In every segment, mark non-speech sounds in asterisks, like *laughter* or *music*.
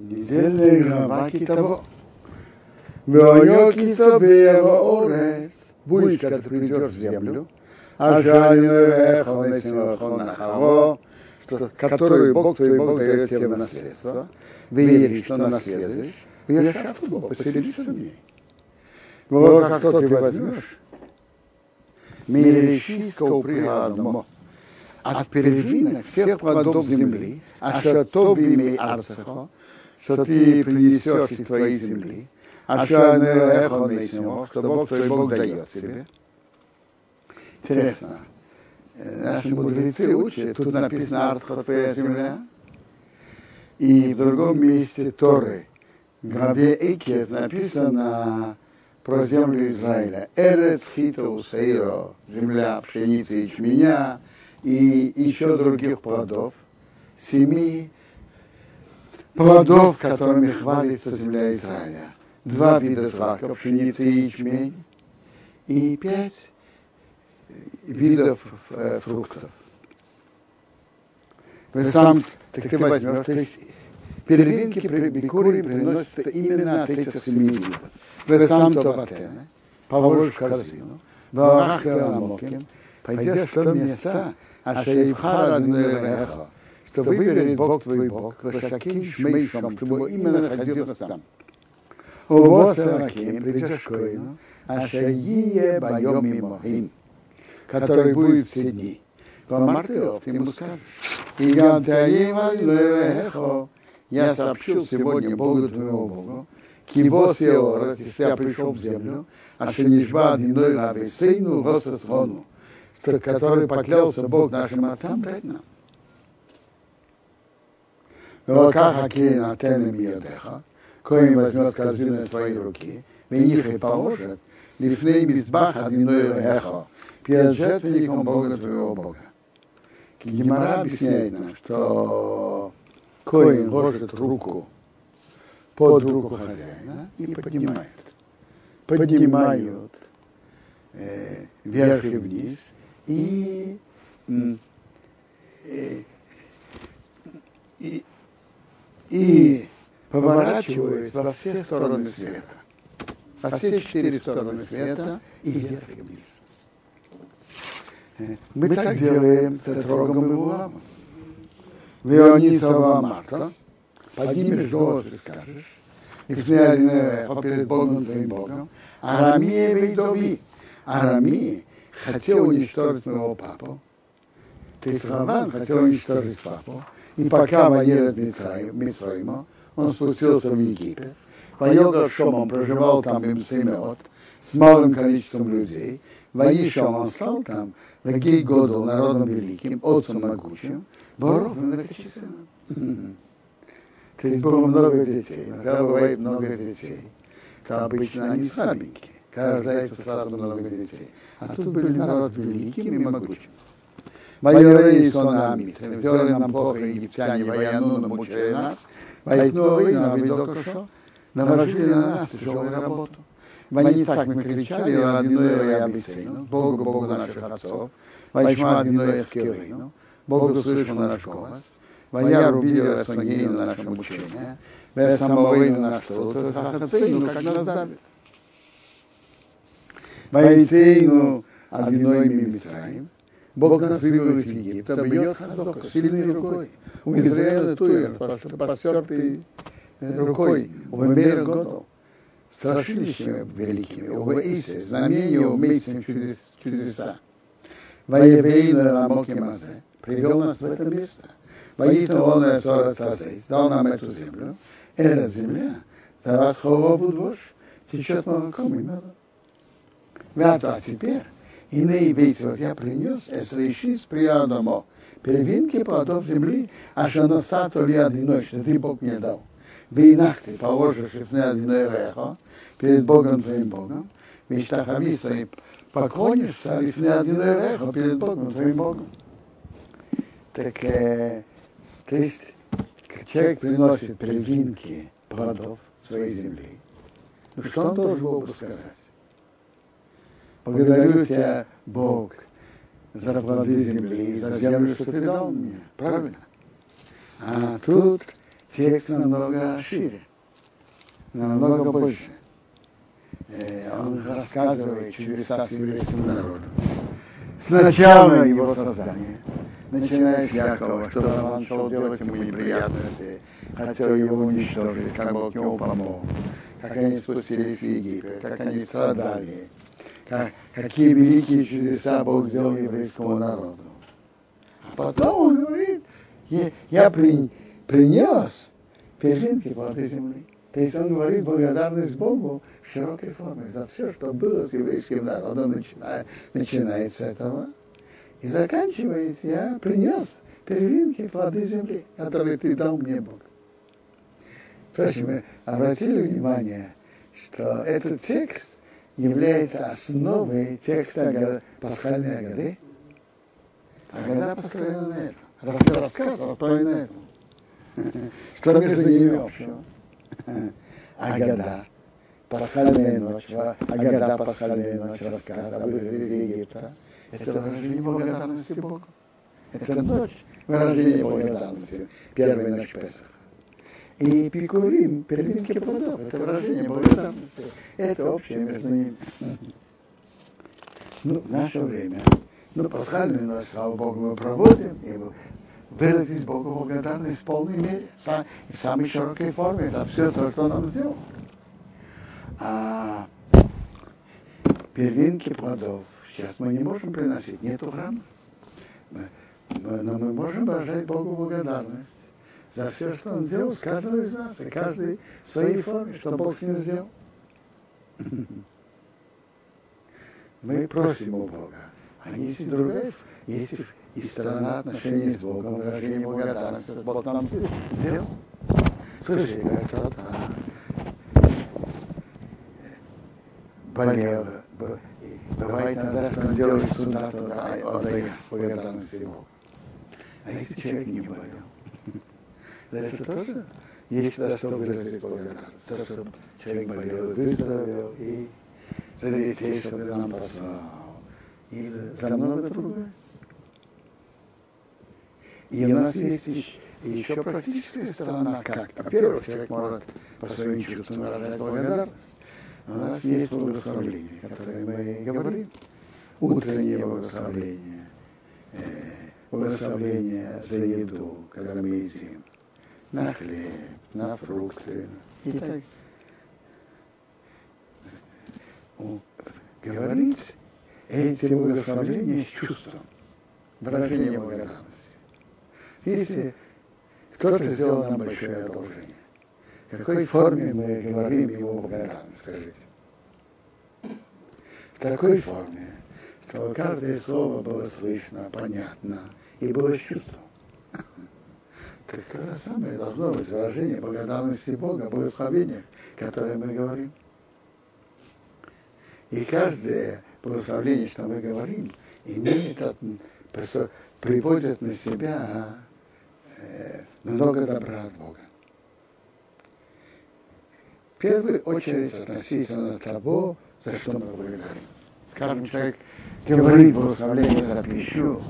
Недельная глава Китово. Веоёки собева орес. Будешь, когда придешь в землю, а что который Бог твой Бог дает тебе в наследство, веришь, что наследуешь, я шафу Бог, поселись в ней. Вот как то ты возьмешь, Мерешийского пригадамо, от первинок всех плодов земли, а что то бими арцехо, что ты принесешь из твоей земли, а что эхо что Бог твой Бог дает тебе. Интересно, наши мудрецы учат, тут написано Арцха твоя земля, и в другом месте Торы, главе Экев написано про землю Израиля. Эрец хитоу сейро, земля пшеницы и ячменя, и еще других плодов, семи плодов, которыми хвалится земля Израиля. Два вида злаков, пшеница и ячмень, и пять видов э, фруктов. Вы сам, так ты возьмешь, то есть первинки при бикуре приносятся именно от этих семи видов. Вы сам то батене, положишь в корзину, варах ты пойдешь в то места, а шейфхар аднуэлэхо, что выберет Бог твой Бог, вышаким шмейшом, чтобы именно находился там. Увоз Раким, придешь к коину, а шаие байом мимохим, который будет все дни. Помартеов, ты ему скажешь. И гантаим аллехо, я сообщил сегодня Богу твоему Богу, кибос еора, что я пришел в землю, а шенишба одиной лавесейну росасрону, что который поклялся Бог нашим отцам дать нам. Лока хакин атенем йодеха, коим возьмет корзину твоей руки, вених и положит, лифней мизбах одиной эхо, перед жертвенником Бога твоего Бога. Гемора объясняет нам, что Коин ложит руку под руку хозяина и поднимает. Поднимают э, вверх и вниз. И, э, и, и поворачивают во все стороны света. Во все четыре стороны света и вверх и вниз. Э, мы так делаем с Этрогом и Луамом. Веонисова Марта, поднимешь голос и скажешь, и перед Богом твоим Богом, Арамия Вейдови, Арамия хотел уничтожить моего папу, ты Раван хотел уничтожить папу, и пока воерет Митроима, он спустился в Египет, Вайога Шомом проживал там им Семеот, с малым количеством людей, Ваишом он стал там, Вагей Годол, народом великим, отцом могучим, воров многочисленным. То есть было много детей. Когда бывает много детей, то обычно они слабенькие. Когда рождается сразу много детей. А тут были народ великим и могучим. Майорей сон амитсем, сделали нам плохо египтяне, вояну, намучили нас, войтну и нам видокошо, наложили на нас тяжелую работу. Они так мы кричали, одиное я обесейну, Богу, Богу наших отцов, Вайшма одиное скирейну, Бог услышал наш голос, Ваяр увидел Эсонгейну на наше мучение, Весамовейну наш труд, Сахацейну, как нас давит. Вайцейну одиной Мимисраим, Бог нас вывел из Египта, бьет Хазока сильной рукой. У Израиля туер, постертый рукой, у Эмера Годов страшилищами великими, у Исе, знамения, умеющими чудеса. Воебейна Амокимазе привел нас в это место. Воиту он Эсора Цасей, дал нам эту землю. Эта земля, за вас холову двуж, течет молоком и медом. Вято, а теперь, иные бейцев я принес, эсрейши с приадомо, первинки плодов земли, а что носату ли одиной, что ты Бог мне дал. Винах ты положишь в одиной рехо, перед Богом твоим Богом, Миштахави своим поклонишься, лифне одиной рехо, перед Богом твоим Богом. Так, э, то есть, человек приносит первинки плодов своей земли. Ну что он должен Богу сказать? Благодарю тебя, Бог, за плоды земли, за землю, что ты дал мне. Правильно? А тут текст намного шире, намного больше. Он рассказывает чудеса с еврейским народом. Сначала его создания, начиная с Якова, что он шел делать ему неприятности, хотел его уничтожить, как Бог ему помог, как они спустились в Египет, как они страдали, как, какие великие чудеса Бог сделал еврейскому народу. А потом он говорит, я, я при, принес перлинки плоды земли. То есть он говорит благодарность Богу в широкой форме за все, что было с еврейским народом, начиная, начиная с этого. И заканчивает, я принес первинки плоды земли, которые ты дал мне, Бог. Впрочем, мы обратили внимание, что этот текст является основой текста пасхальной Агады. Агада построена на этом. Рассказ построен на этом. Что между ними общего? *laughs* Агада, пасхальная ночь, Агада, пасхальная ночь, рассказ об выходе из Египта. Это выражение благодарности Богу. Это ночь выражение благодарности, первая ночь Песаха. И пикурим, первинки плодов, это выражение благодарности. Это общее между ними. Ну, в наше время, ну, пасхальную ночь, слава Богу, мы проводим, и выразить Богу благодарность в полной мере, в самой широкой форме за все то, что он нам сделал. А первинки плодов сейчас мы не можем приносить, нету храма. Но мы можем выражать Богу благодарность за все, что Он сделал с каждым из нас, и каждый в своей форме, что Бог с ним сделал. *laughs* Мы просим у Бога. А есть и другая, есть и сторона отношений с Богом, выражение благодарности, что Бог нам сделал. Слушай, как-то болел, бывает иногда, что он делает суда, туда, отдает благодарности Богу. А если человек не болел, за это тоже есть за что выразить благодарность. За что человек болел, выздоровел, и за детей, что ты нам послал, и за много другое. И у нас есть еще практическая сторона, как, во-первых, человек может по своим чувствам выражать благодарность. У нас есть благословление, которое мы говорим. Утреннее благословление, э, благословление за еду, когда мы едим, на хлеб, на фрукты и так. Говорить эти благословления с чувством, выражение благодарности. Если кто-то сделал нам большое одолжение, в какой форме мы говорим ему благодарность, скажите? В такой форме, чтобы каждое слово было слышно, понятно и было чувством. То же самое должно быть выражение благодарности Бога, благословения, которое мы говорим. И каждое благословение, что мы говорим, имеет, приводит на себя э, много добра от Бога. В первую очередь относительно того, за что мы благодарим. Скажем, человек говорит благословение за пищу,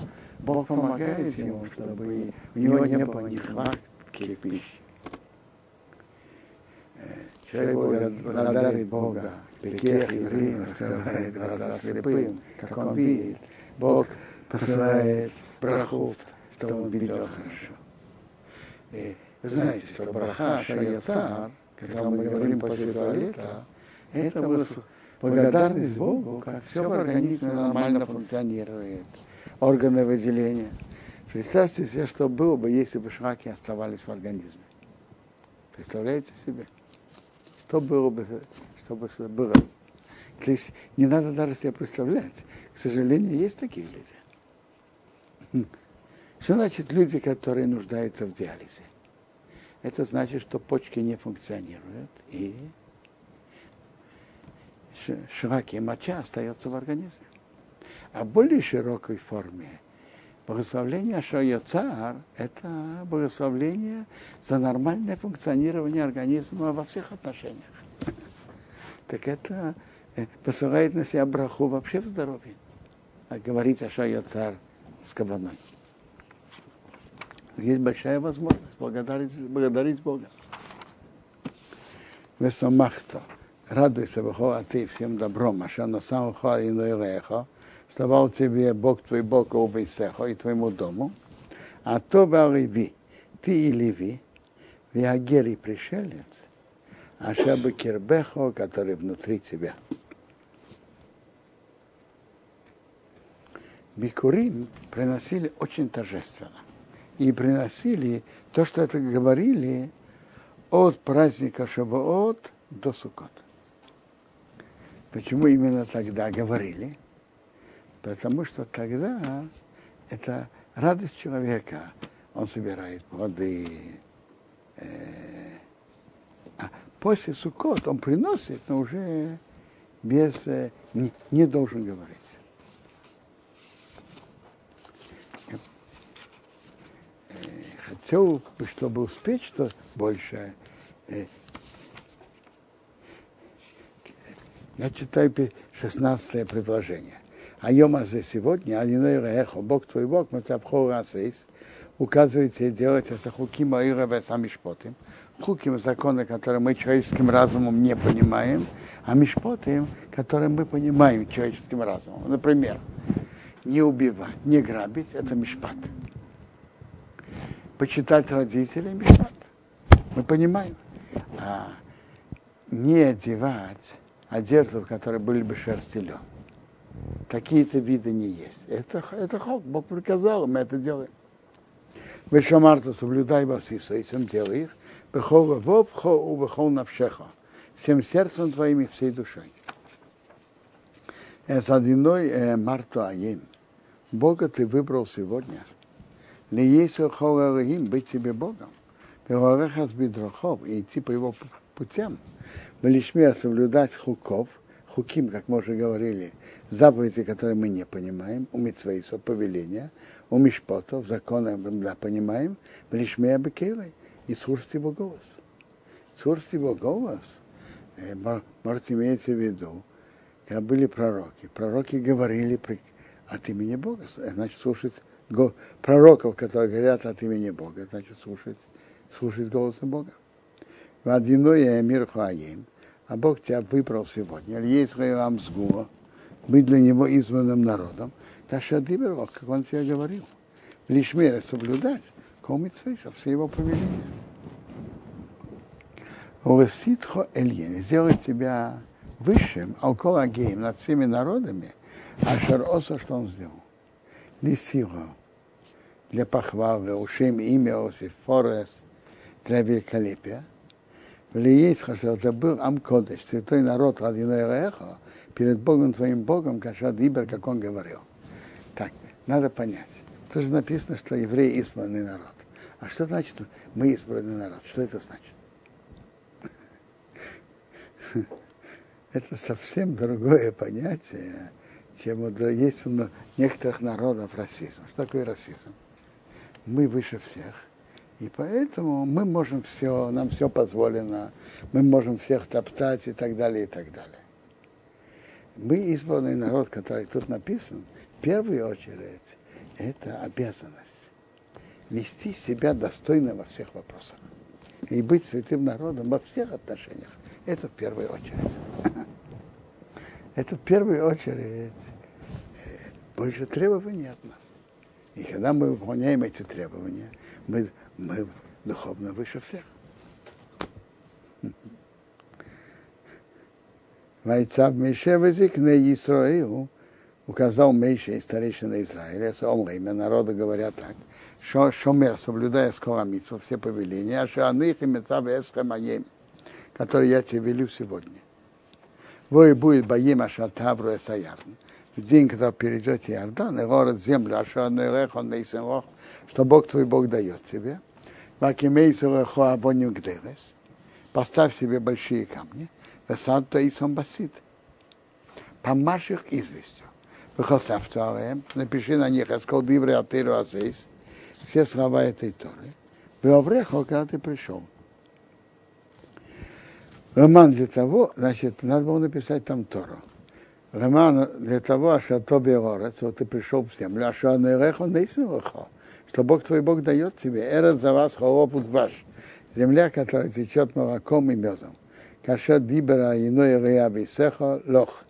Бог помогает ему, чтобы у него не было нехватки пищи. Э, человек благодарит Бога, Пекех евреям раскрывает глаза слепым, как он видит. Бог посылает браху, что он видел хорошо. И вы знаете, что браха Шаяцар, когда мы говорим после туалета, это благодарность Богу, как все в организме нормально функционирует органы выделения. Представьте себе, что было бы, если бы шлаки оставались в организме. Представляете себе? Что было бы, что бы было? То есть не надо даже себе представлять. К сожалению, есть такие люди. Что значит люди, которые нуждаются в диализе? Это значит, что почки не функционируют, и шлаки и моча остается в организме. А в более широкой форме благословление Ашайоцар – это благословление за нормальное функционирование организма во всех отношениях. *laughs* Так это э, посылает на себя браху вообще в здоровье. А говорить Ашайоцар с кабаной. есть большая возможность благодарить, благодарить Бога. Весомахто. Радуйся, Бога, а ты всем добром, а что на самом деле иной лехо, давал тебе Бог твой Бог обейсехо и твоему дому, а то Леви, ты и Леви, Виагер и пришелец, а чтобы Кирбехо, который внутри тебя. Бикурим приносили очень торжественно. И приносили то, что это говорили от праздника Шавуот до Суккот. Почему именно тогда говорили? Потому что тогда это радость человека. Он собирает плоды. Э, а после Суккот он приносит, но уже без, э, не, не должен говорить. хотел, чтобы успеть что больше, э, я читаю 16 предложение. А Йомазе сегодня, Алиной Рехо, Бог твой Бог, Мацабхо Расейс, указывает тебе делать это хуким Аира Весамишпотим, хуким законы, которые мы человеческим разумом не понимаем, а мишпотим, которые мы понимаем человеческим разумом. Например, не убивать, не грабить, это мишпат почитать родителей мишпат. Мы понимаем. А не одевать одежду, в которой были бы шерсть Такие-то виды не есть. Это, это хок, Бог приказал, мы это делаем. Вы шамарта соблюдай вас и этим делай их. Бехова вов хо у бехол навшеха. Всем сердцем твоим и всей душой. Это одиной э, Марту Аим. Бога ты выбрал сегодня – не есть Элохим, быть тебе Богом. Пеорехас бидрохов, и идти по его путям. Велишмея соблюдать хуков, хуким, как мы уже говорили, заповеди, которые мы не понимаем, у митцвейсов, повеления, у мишпотов, законы, да, понимаем, велишмея бекелой, и слушать его голос. Слушать его голос, э, может имеется в виду, когда были пророки, пророки говорили от имени Бога, значит, слушать пророков, которые говорят от имени Бога, значит слушать, слушать голоса Бога. В одиное мир хаим, а Бог тебя выбрал сегодня. Вам сгуа, быть для него избранным народом, Каша Диберох, как он тебе говорил. Лишь меры соблюдать, комит все его повеления. Уреситхо Эльен, сделать тебя высшим, алколагеем над всеми народами, а Шар что он сделал. Лисиро, для похвалы, ушим имя Осиф Форес для великолепия. Влиять, что это был Амкодыш, святой народ Ладиной Рехо, перед Богом твоим Богом, Кашад Ибер, как он говорил. Так, надо понять. Тут же написано, что евреи избранный народ. А что значит мы избранный народ? Что это значит? *laughs* Это совсем другое понятие, чем есть у некоторых народов расизм. Что такое расизм? мы выше всех. И поэтому мы можем все, нам все позволено, мы можем всех топтать и так далее, и так далее. Мы избранный народ, который тут написан, в первую очередь, это обязанность вести себя достойно во всех вопросах. И быть святым народом во всех отношениях. Это в первую очередь. *laughs* Это в первую очередь э, больше требований от нас. И когда мы выполняем эти требования, мы, мы духовно выше всех. Вайцав Мише Вазикне Исраил указал Мейше и старейшина Израиля, Омра, имя народа говорят так, что Шомер, соблюдая скоромицу, все повеления, а что Аных и Мецав Эсхамаем, которые я тебе велю сегодня. Вой будет Баим Ашатавру Эсаярн в день, когда перейдете Иордан, и город землю, а что что Бог твой Бог дает тебе. Поставь себе большие камни, высад то и басит. Помажь их известью. Напиши на них, эскол дивре атыру азейс, все слова этой Торы. Веоврехо, когда ты пришел. Роман для того, значит, надо было написать там Тору. Роман для того, что то вот ты пришел в землю, а что он он что Бог твой Бог дает тебе. Эра за вас холов ваш. Земля, которая течет молоком и медом. Каша дибера иной рея висеха лох.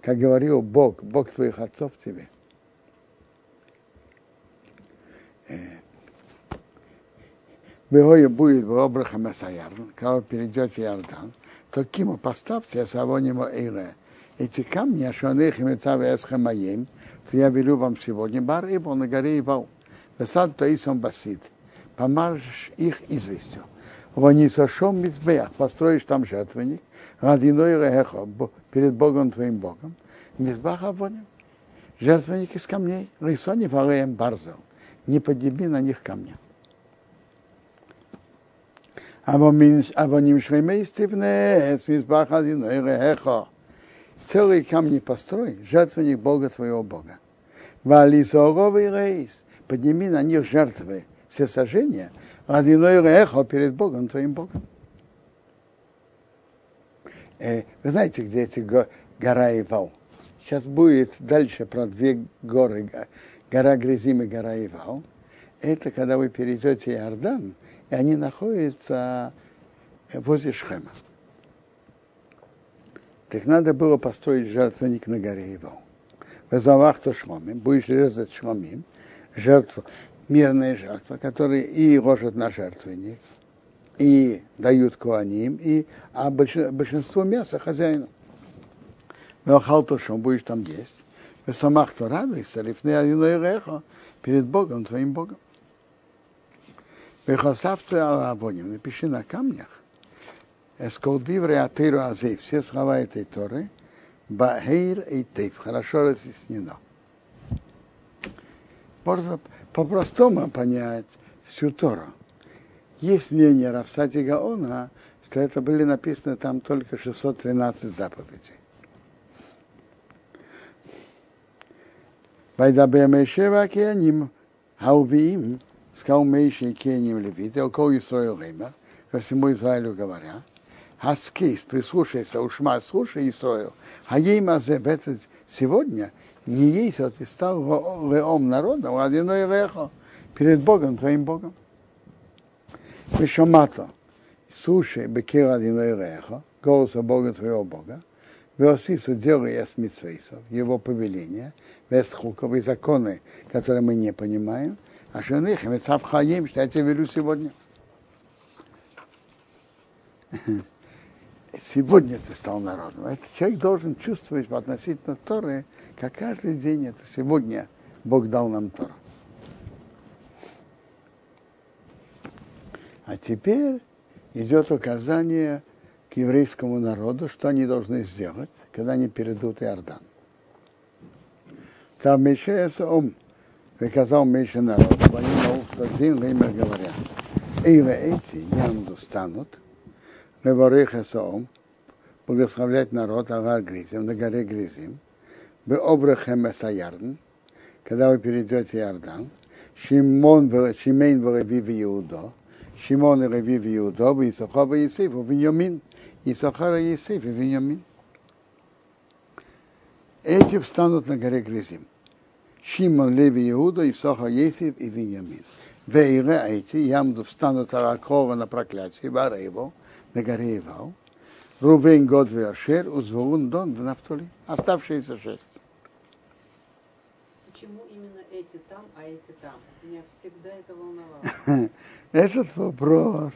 Как говорил Бог, Бог твоих отцов тебе. Бегое будет в обраха Месаярн, когда перейдете Иордан, то киму поставьте савонимо эйре. Эти камни, ашонех и мецав эсхамаем, что я велю вам сегодня, бар ибо на горе Ивал. Весад таисом басит. Помажешь их известью. Ванисашом мизбеях, построишь там жертвенник, радиной рехо, перед Богом твоим Богом, мизбах авоним. Жертвенник из камней, рисони валеем барзел. Не подними на них камня. Авоним шлемейстивне, с мизбах радиной рехо целые камни построй, жертвенник Бога твоего Бога. Валисоровый рейс, подними на них жертвы, все сожжения, одиной эхо перед Богом, твоим Богом. Э, вы знаете, где эти го, гора Ивал? Сейчас будет дальше про две горы, гора Грязим и гора Ивал. Это когда вы перейдете Иордан, и они находятся возле Шхема. Так надо было построить жертвенник на горе его. Вазавах то шломим, будешь резать шломим, жертву, мирная жертва, которые и ложат на жертвенник, и дают куаним, и, а большинство мяса хозяину. Что будешь там есть. Вы самах то радуйся, лифны одиной рехо, перед Богом, твоим Богом. Вехасавте авоним, напиши на камнях, Эсколдивры Атыру Азей, все слова этой Торы, Бахейр и Тейф, хорошо разъяснено. Можно по-простому понять всю Тору. Есть мнение Рафсати Гаона, что это были написаны там только 613 заповедей. Вайдабе Мейшева Кианим, Хаувиим, сказал Мейши Кианим Левит, Элкол Исроил Реймер, ко всему Израилю говоря, Хаскейс, прислушайся, ушма, слушай Исраил. А ей мазе сегодня не есть, а ты стал леом народом, а одиной лехо, перед Богом, твоим Богом. Пришомато, слушай, бекер одиной лехо, голоса Бога твоего Бога, Веосиса делай эс митсвейсов, его повеления, вес хуков и законы, которые мы не понимаем, а что их, мецав хаим, что я тебе велю сегодня сегодня ты стал народом. Этот человек должен чувствовать относительно Торы, как каждый день это сегодня Бог дал нам Тору. А теперь идет указание к еврейскому народу, что они должны сделать, когда они перейдут Иордан. Там Мешеяса ум, приказал Меше народ, они на Уфтадзин говорят, Эйве эти ямду станут – Мевореха Соом, благословлять народ Агар Гризим, на горе Гризим, Беобрахем Эсаярн, когда вы перейдете Иордан, Шимон, Шимейн Варевив Иудо, Шимон и Ревив Иудо, Исахар и Есиф, Виньямин, Исахар и Есиф, Виньямин. Эти встанут на горе Гризим. Шимон, Леви Иуда, Исахар, Есиф и Виньямин. Вейре эти ямду встанут Аракова на проклятие, Барево, на горе Ивал, Рувен, Год, Ашер, Узволун, Дон, в Нафтоли. Оставшиеся шесть. Почему именно эти там, а эти там? Меня всегда это волновало. *laughs* Этот вопрос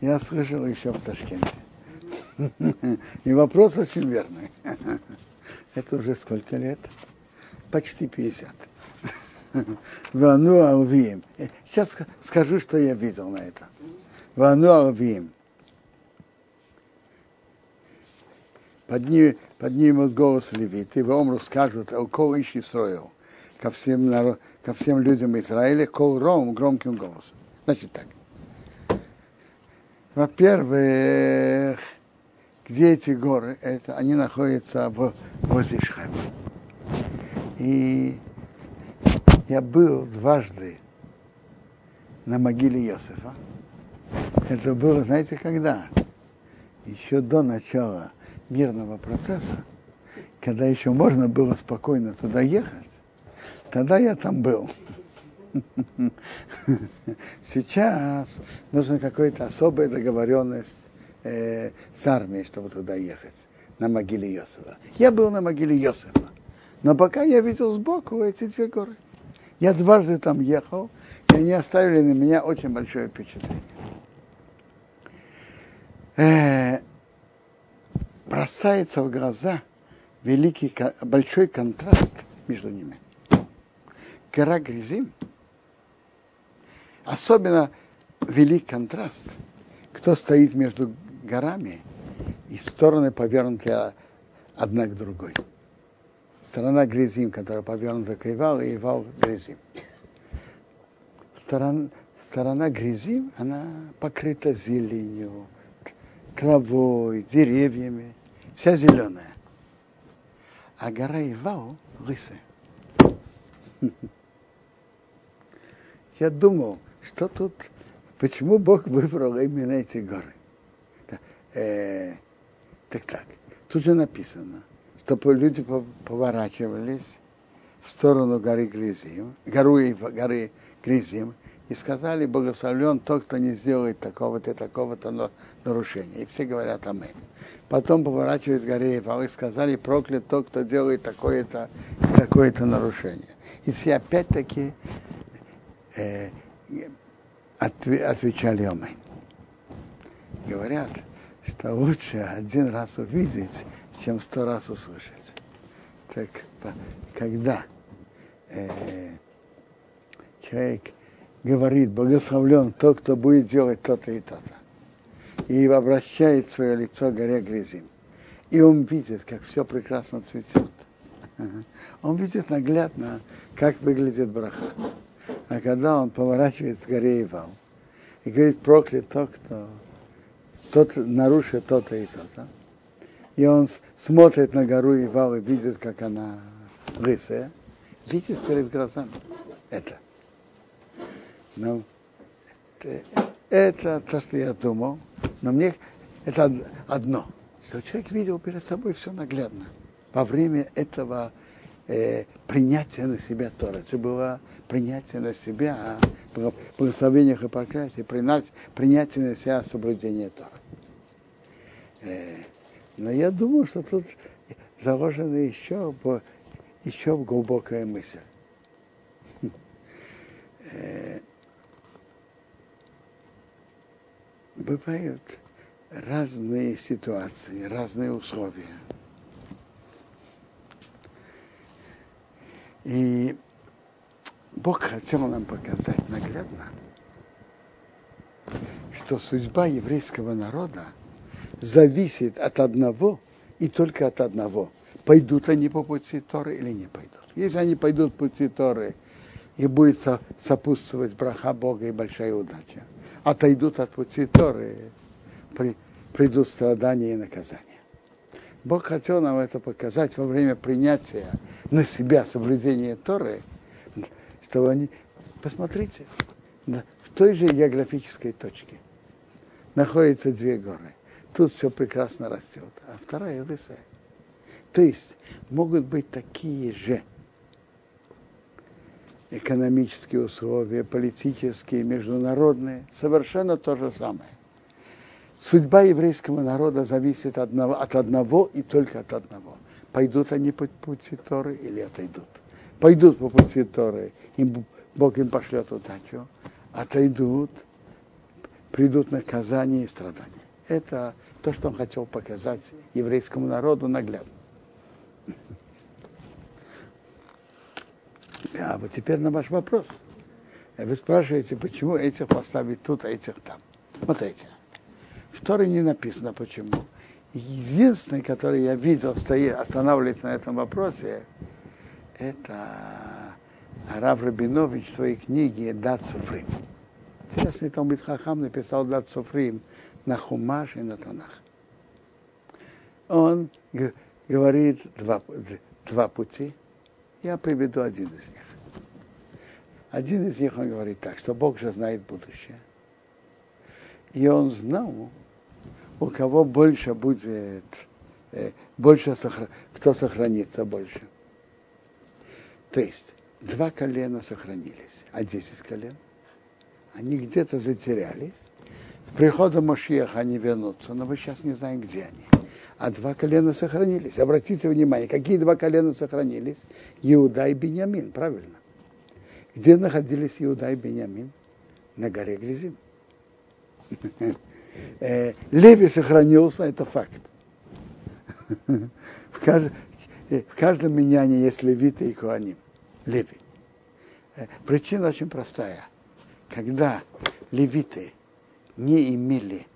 я слышал еще в Ташкенте. *laughs* И вопрос очень верный. *laughs* Это уже сколько лет? Почти 50. Вану Алвием. Сейчас скажу, что я видел на это. Вану Алвием. Подним, поднимут голос левиты, в омру скажут, кол ищи строил ко всем, народ, ко всем людям Израиля, кол ром громким голосом. Значит так. Во-первых, где эти горы? Это, они находятся в, возле Шхема. И я был дважды на могиле Иосифа. Это было, знаете, когда? Еще до начала мирного процесса, когда еще можно было спокойно туда ехать, тогда я там был. *laughs* Сейчас нужна какая-то особая договоренность э, с армией, чтобы туда ехать, на могиле Йосифа. Я был на могиле Йосифа, но пока я видел сбоку эти две горы. Я дважды там ехал, и они оставили на меня очень большое впечатление. Э, бросается в глаза великий, большой контраст между ними. Гора Гризим, особенно велик контраст, кто стоит между горами и стороны повернуты одна к другой. Сторона Гризим, которая повернута к Ивалу, и Ивал Гризим. Сторона, сторона Гризим, она покрыта зеленью, травой, деревьями, вся зеленая. А гора Ивау лысая. *laughs* Я думал, что тут, почему Бог выбрал именно эти горы. Э, так так, тут же написано, чтобы люди поворачивались в сторону горы Гризим, гору и горы Гризим, и сказали, благословлен тот, кто не сделает такого-то, такого-то нарушения. И все говорят аминь. Потом поворачиваясь горе и сказали, проклят тот, кто делает такое-то такое-то нарушение. И все опять-таки э, отвечали аминь. Говорят, что лучше один раз увидеть, чем сто раз услышать. Так, когда э, человек говорит, благословлен тот, кто будет делать то-то и то-то. И обращает свое лицо к горе Грязим. И он видит, как все прекрасно цветет. *laughs* Он видит наглядно, как выглядит браха. А когда он поворачивается к горе Ивал и говорит, проклят тот, кто тот нарушит то-то и то-то. И он смотрит на гору Ивал и видит, как она лысая. Видит перед глазами это. Ну, это то, что я думал. Но мне это одно, что человек видел перед собой все наглядно. Во время этого э, принятия на себя Тора. Это было принятие на себя, а в благословениях и проклятии принятие на себя соблюдение Тора. Э, но я думаю, что тут заложена еще, еще глубокая мысль. Э, бывают разные ситуации, разные условия. И Бог хотел нам показать наглядно, что судьба еврейского народа зависит от одного и только от одного. Пойдут они по пути Торы или не пойдут. Если они пойдут по пути Торы, и будет сопутствовать браха Бога и большая удача. Отойдут от пути Торы, при, придут страдания и наказания. Бог хотел нам это показать во время принятия на себя соблюдения Торы, чтобы они, посмотрите, в той же географической точке находятся две горы. Тут все прекрасно растет, а вторая лысая. То есть могут быть такие же экономические условия, политические, международные, совершенно то же самое. Судьба еврейского народа зависит одного, от одного и только от одного. Пойдут они по пути Торы или отойдут. Пойдут по пути Торы, им, Бог им пошлет удачу. Отойдут, придут наказания и страдания. Это то, что он хотел показать еврейскому народу наглядно. А вот теперь на ваш вопрос. Вы спрашиваете, почему этих поставить тут, а этих там. Смотрите. В Торе не написано почему. Единственный, который я видел, стоит, останавливается на этом вопросе, это Рав Рабинович в своей книге «Дат Суфрим». Интересный Талмит Хахам написал «Дат Суфрим» на Хумаш и на Танах. Он говорит два, два пути. Я приведу один из них. Один из них он говорит так, что Бог же знает будущее. И он знал, у кого больше будет, э, больше кто сохранится больше. То есть два колена сохранились, а десять колен, они где-то затерялись. С приходом Машиаха они вернутся, но мы сейчас не знаем, где они. А два колена сохранились. Обратите внимание, какие два колена сохранились? Иуда и Беньямин, правильно. Где находились Иуда и Беньямин? На горе Гризим. *laughs* Э, Леви сохранился, это факт. *laughs* В каждом, э, в каждом меняне есть левиты и куаним. Леви. Э, причина очень простая. Когда левиты не имели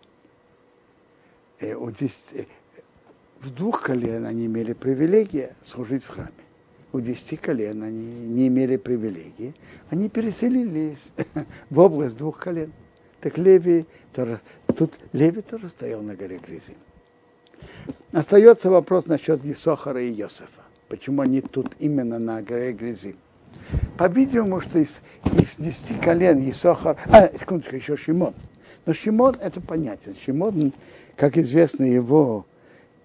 в двух колен они имели привилегии служить в храме. У десяти колен они не имели привилегии. Они переселились *laughs* в область двух колен. Так Леви тоже, тут Леви тоже стоял на горе Гризим. Остается вопрос насчет Исохара и Йосефа. Почему они тут именно на горе Гризим? По-видимому, что из, из 10 колен Исохар... А, секундочку, еще Шимон. Но Шимон это понятен. Шимон, как известно, его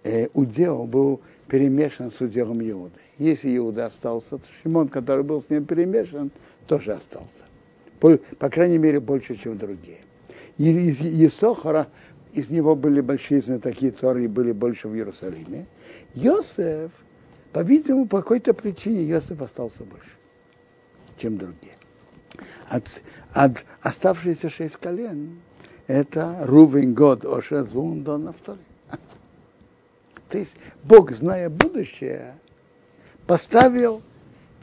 э, удел был перемешан с уделом Иуды. Если Иуда остался, то Шимон, который был с ним перемешан, тоже остался. По, по крайней мере, больше, чем другие из Есохара, из него были большие знатоки Торы и были больше в Иерусалиме. Йосеф, по-видимому, по какой-то причине Йосеф остался больше, чем другие. От, от оставшиеся шесть колен это Рувен, Год, Оша, Звун, Дон, Нафтали. Есть Бог, зная будущее, поставил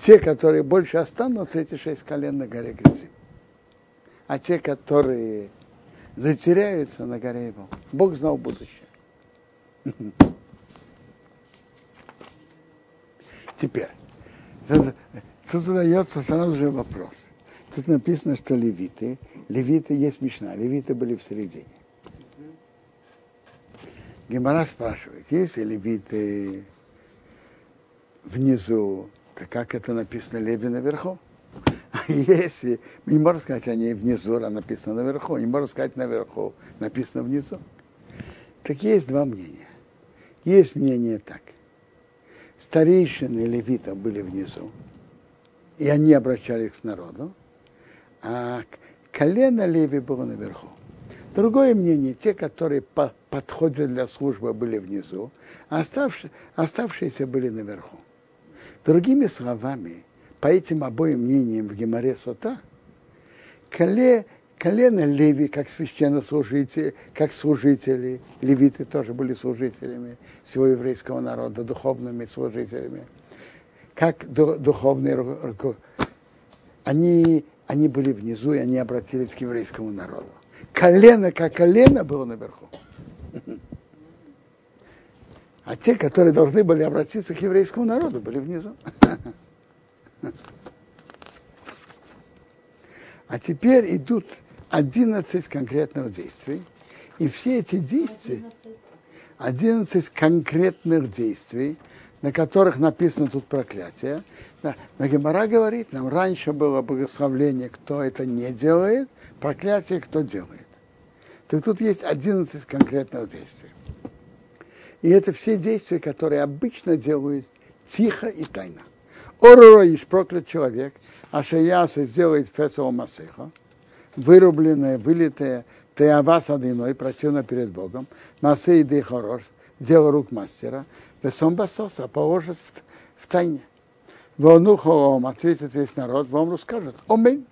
те, которые больше останутся, эти шесть колен на горе Грязим. А те, которые затеряются на горе его. Бог знал будущее. *laughs* Теперь, тут, тут задается сразу же вопрос. Тут написано, что левиты, левиты есть мечна, левиты были в середине. Гемора спрашивает, если левиты внизу, то как это написано леви наверху? *laughs* если, мы не можем сказать, они внизу, а написано наверху, не можем сказать наверху, написано внизу. Так есть два мнения. Есть мнение так. Старейшины левитов были внизу, и они обращались к народу, а колено Леви было наверху. Другое мнение, те, которые по подходят для службы, были внизу, а оставшие, оставшиеся были наверху. Другими словами, по этим обоим мнениям в Геморе Сота, коле, колено Леви, как священнослужители, как служители, левиты тоже были служителями всего еврейского народа, духовными служителями, как духовные они, они были внизу, и они обратились к еврейскому народу. Колено как колено было наверху. А те, которые должны были обратиться к еврейскому народу, были внизу. А теперь идут 11 конкретных действий. И все эти действия, 11 конкретных действий, на которых написано тут проклятие. Но Гемора говорит, нам раньше было благословление, кто это не делает, проклятие, кто делает. Так тут есть 11 конкретных действий. И это все действия, которые обычно делают тихо и тайно. Ороиш проклят человек, а Шаяса сделает Фесова Масеха, вырубленное, вылитое Теава Садиной, противно перед Богом, Масей Дей Хорош, дело рук мастера, Весом Басоса, положит в, в тайне. Вону Хоом ответит весь народ, вам расскажет. Омень.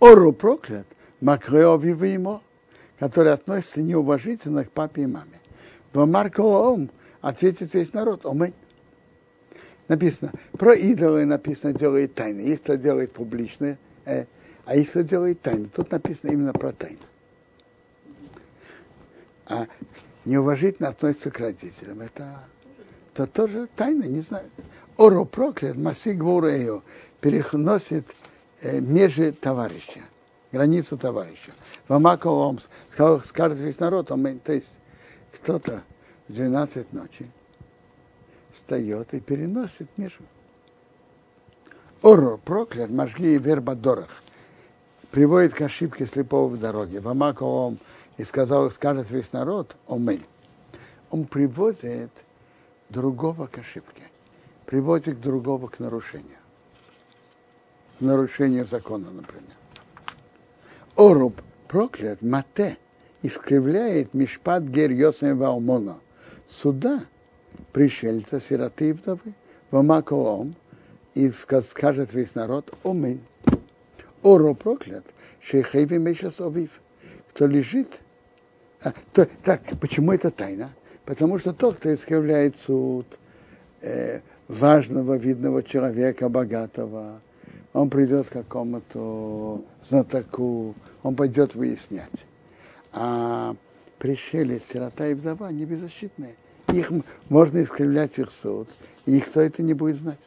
Ору проклят, Макрео ему, который относится неуважительно к папе и маме. В Марко Ом ответит весь народ. Омень написано, про идолы написано делает тайны. Если делает публичное, э, а если делает тайны, тут написано именно про тайну. А неуважительно относится к родителям. Это то тоже тайна, не знаю. Оро проклят, маси гвурею, переносит э, межи товарища, границу товарища. Вамаковом скажет весь народ, он, то есть кто-то в 12 ночи встает и переносит Мишу. Оро проклят, мажги и вербадорах. Приводит к ошибке слепого в дороге. Вамаковом и сказал, скажет весь народ, омень. Он приводит другого к ошибке, приводит другого к нарушению. нарушение закона, например. Оруб проклят, мате, искривляет мишпат гер Йосем Ваумона, суда пришельца, сироты и вдовы, вамакоом, и скажет весь народ, омень. Оро проклят, шейхейви мешас овив, кто лежит. А, то, так, почему это тайна? Потому что тот, кто искривляет суд э, важного, видного человека, богатого, он придет к какому-то знатоку, он пойдет выяснять. А пришелец, сирота и вдова, они беззащитные. Их можно искривлять их суд, и никто это не будет знать.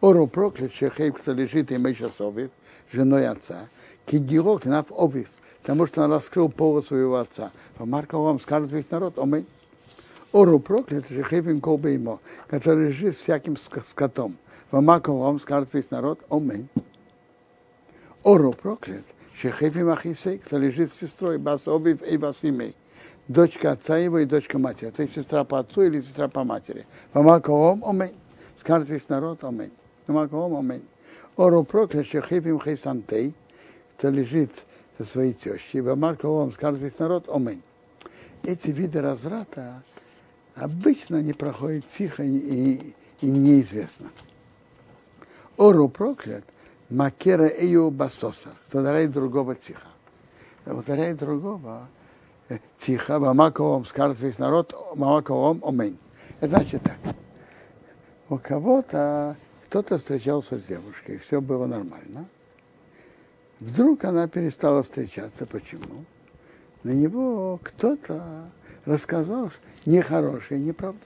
Ору проклят, шехейб, кто лежит и мейшас овив, женой отца, кигирок нав овив, потому что он раскрыл полу своего отца. По Марку вам скажет весь народ, омей. Ору проклят, шехейб колбе ему, который лежит всяким скотом. По Марку вам скажет весь народ, омей. Ору проклят, шехейб Ахисей, кто лежит с сестрой, бас овив и басимей дочка отца его и дочка матери. То есть сестра по отцу или сестра по матери. Помакоом омень. Скажет весь народ омень. Помакоом омень. Ору проклят, шехивим хейсантей, кто лежит со своей тещей. Помакоом скажет весь народ омень. Эти виды разврата обычно не проходят тихо и, и неизвестно. Ору проклят, макера эю басосар, кто ударяет другого тихо. Ударяет другого, тихо, Мамаковом скажет весь народ, Мамаковом омень. Это значит так. У кого-то кто-то встречался с девушкой, все было нормально. Вдруг она перестала встречаться. Почему? На него кто-то рассказал нехорошее, неправду.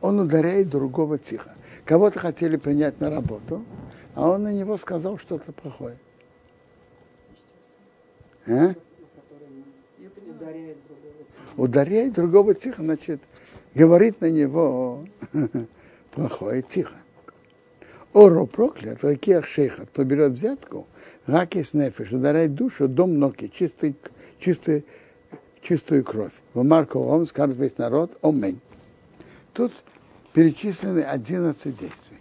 Он ударяет другого тихо. Кого-то хотели принять на работу, а он на него сказал что-то плохое. А? ударяет другого. Тихо, значит, говорит на него *laughs* плохое тихо. Оро проклят, лакех шейха, кто берет взятку, ракис нефиш, ударяет душу, дом ноги, чистый, чистый, чистую кровь. В Марко он скажет весь народ, омень. Тут перечислены 11 действий.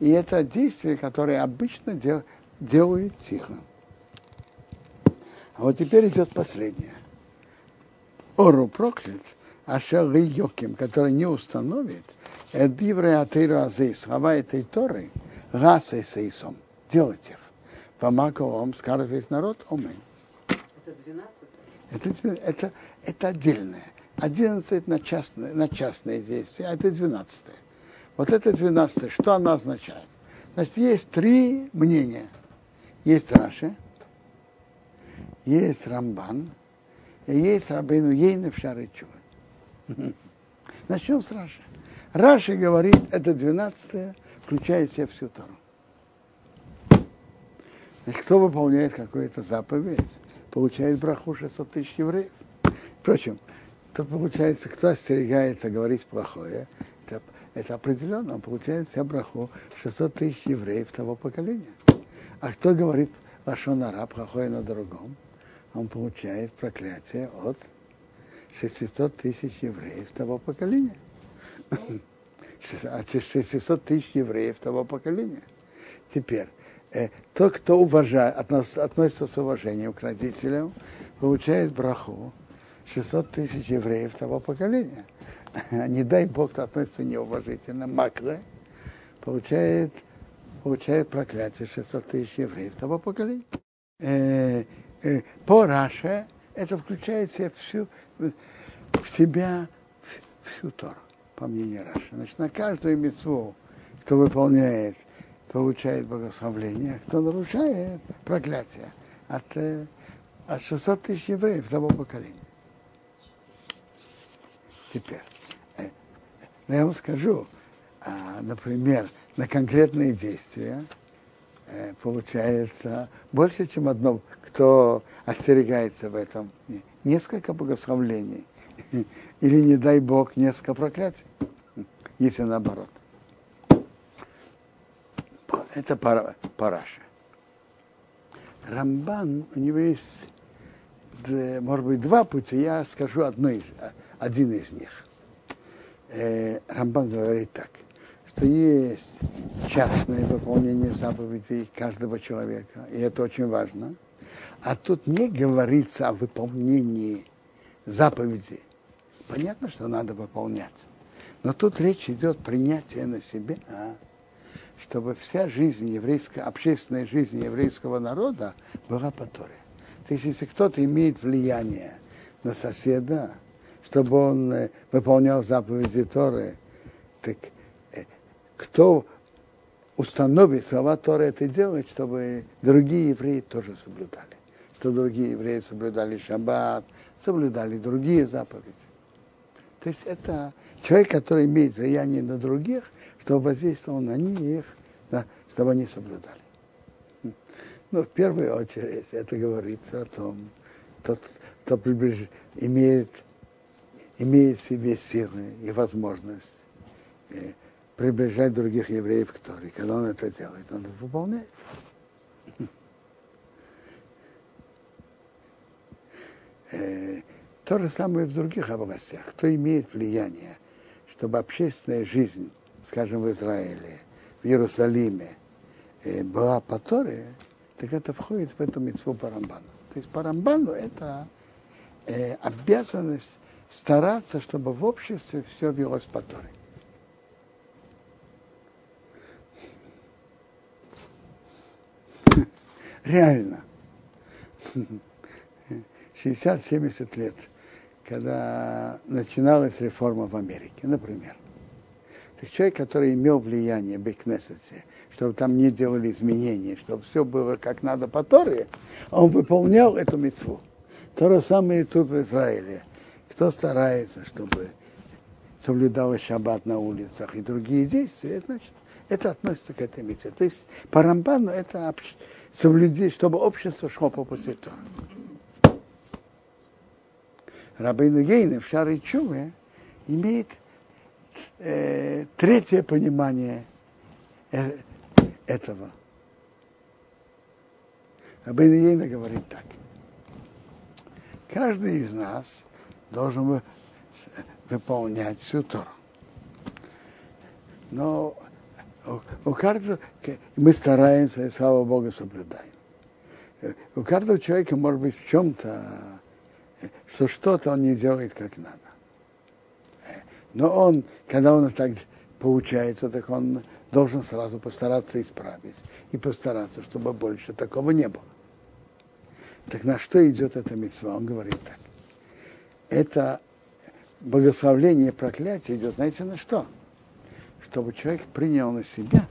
И это действия, которые обычно дел, делают тихо. А вот теперь идет последнее. Ору проклят, а шары йоким, который не установит, Эдивре Атейру Азей, слова этой Торы, расы сейсом, делать их. Помаком скажет весь народ, омень. Это 12? Это, это, это отдельное. 11 на частные, на частные действия, а это 12. Вот это 12. Что оно означает? Значит, есть три мнения. Есть Раши, есть Рамбан, есть Рабейну Ейна в Шары Начнем с Раши. Раши говорит, это 12 включает в себя всю Тору. Значит, кто выполняет какую-то заповедь, получает браху 600 тысяч евреев. Впрочем, то получается, кто остерегается говорить плохое, это, это определенно, он получает себя браху 600 тысяч евреев того поколения. А кто говорит лашонара, плохое на другом, он получает проклятие от 600 тысяч евреев того поколения. От 600 тысяч евреев того поколения. Теперь, э, тот, кто уважает, относ, относится с уважением к родителям, получает браху 600 тысяч евреев того поколения. *laughs* Не дай Бог, кто относится неуважительно, маклы, получает, получает проклятие 600 тысяч евреев того поколения. Э, Э, по Раше это включает в себя всю, в себя всю Тору, по мнению Раши. Значит, на каждую мецву, кто выполняет, получает благословление, а кто нарушает проклятие от, э, от 600 тысяч евреев того поколения. Теперь, э, я вам скажу, а, например, на конкретные действия, Э, получается больше, чем одно, кто остерегается в этом. Несколько благословлений. *laughs* Или, не дай Бог, несколько проклятий, если наоборот. Это параша. Рамбан, у него есть, может быть, два пути, я скажу одно из, один из них. Э, Рамбан говорит так, что есть частное выполнение заповедей каждого человека, и это очень важно. А тут не говорится о выполнении заповедей. Понятно, что надо выполнять. Но тут речь идет принятие на себя, чтобы вся жизнь еврейская, общественная жизнь еврейского народа была по Торе. То есть, если кто-то имеет влияние на соседа, чтобы он э, выполнял заповеди Торы, так э, кто установит слова Торы это делать, чтобы другие евреи тоже соблюдали. Чтобы другие евреи соблюдали шаббат, соблюдали другие заповеди. То есть это человек, который имеет влияние на других, чтобы воздействовал на них, да, чтобы они соблюдали. Ну, в первую очередь это говорится о том, тот, кто приближ... имеет, имеет в себе силы и возможность э, приближать других евреев к Торе. Когда он это делает, он это выполняет. Э, то же самое в других областях. Кто имеет влияние, чтобы общественная жизнь, скажем, в Израиле, в Иерусалиме, э, была по Торе, так это входит в эту митцву по Рамбану. То есть по Рамбану это обязанность стараться, чтобы в обществе все велось по Торе. *laughs* Реально. *laughs* 60-70 лет, когда начиналась реформа в Америке, например. Так человек, который имел влияние в Кнессете, чтобы там не делали изменений, чтобы все было как надо по Торе, он выполнял эту мецву. То же самое и тут в Израиле. Кто старается, чтобы соблюдалось шаббат на улицах и другие действия, значит, это относится к этой мецве. То есть по Рамбану это соблюдение, чтобы общество шло по пути Тора. Рабейну Гейна в Шаре Чуве имеет э, третье понимание э, этого. Рабейну Гейна говорит так. Каждый из нас должен выполнять всю Тору. Но у, у каждого, мы стараемся, и слава Богу, соблюдаем. У каждого человека может быть в чем-то что что-то он не делает как надо. Но он, когда он так получается, так он должен сразу постараться исправить и постараться, чтобы больше такого не было. Так на что идет эта мецва? Он говорит так. Это благословление и проклятие идет, знаете, на что? Чтобы человек принял на себя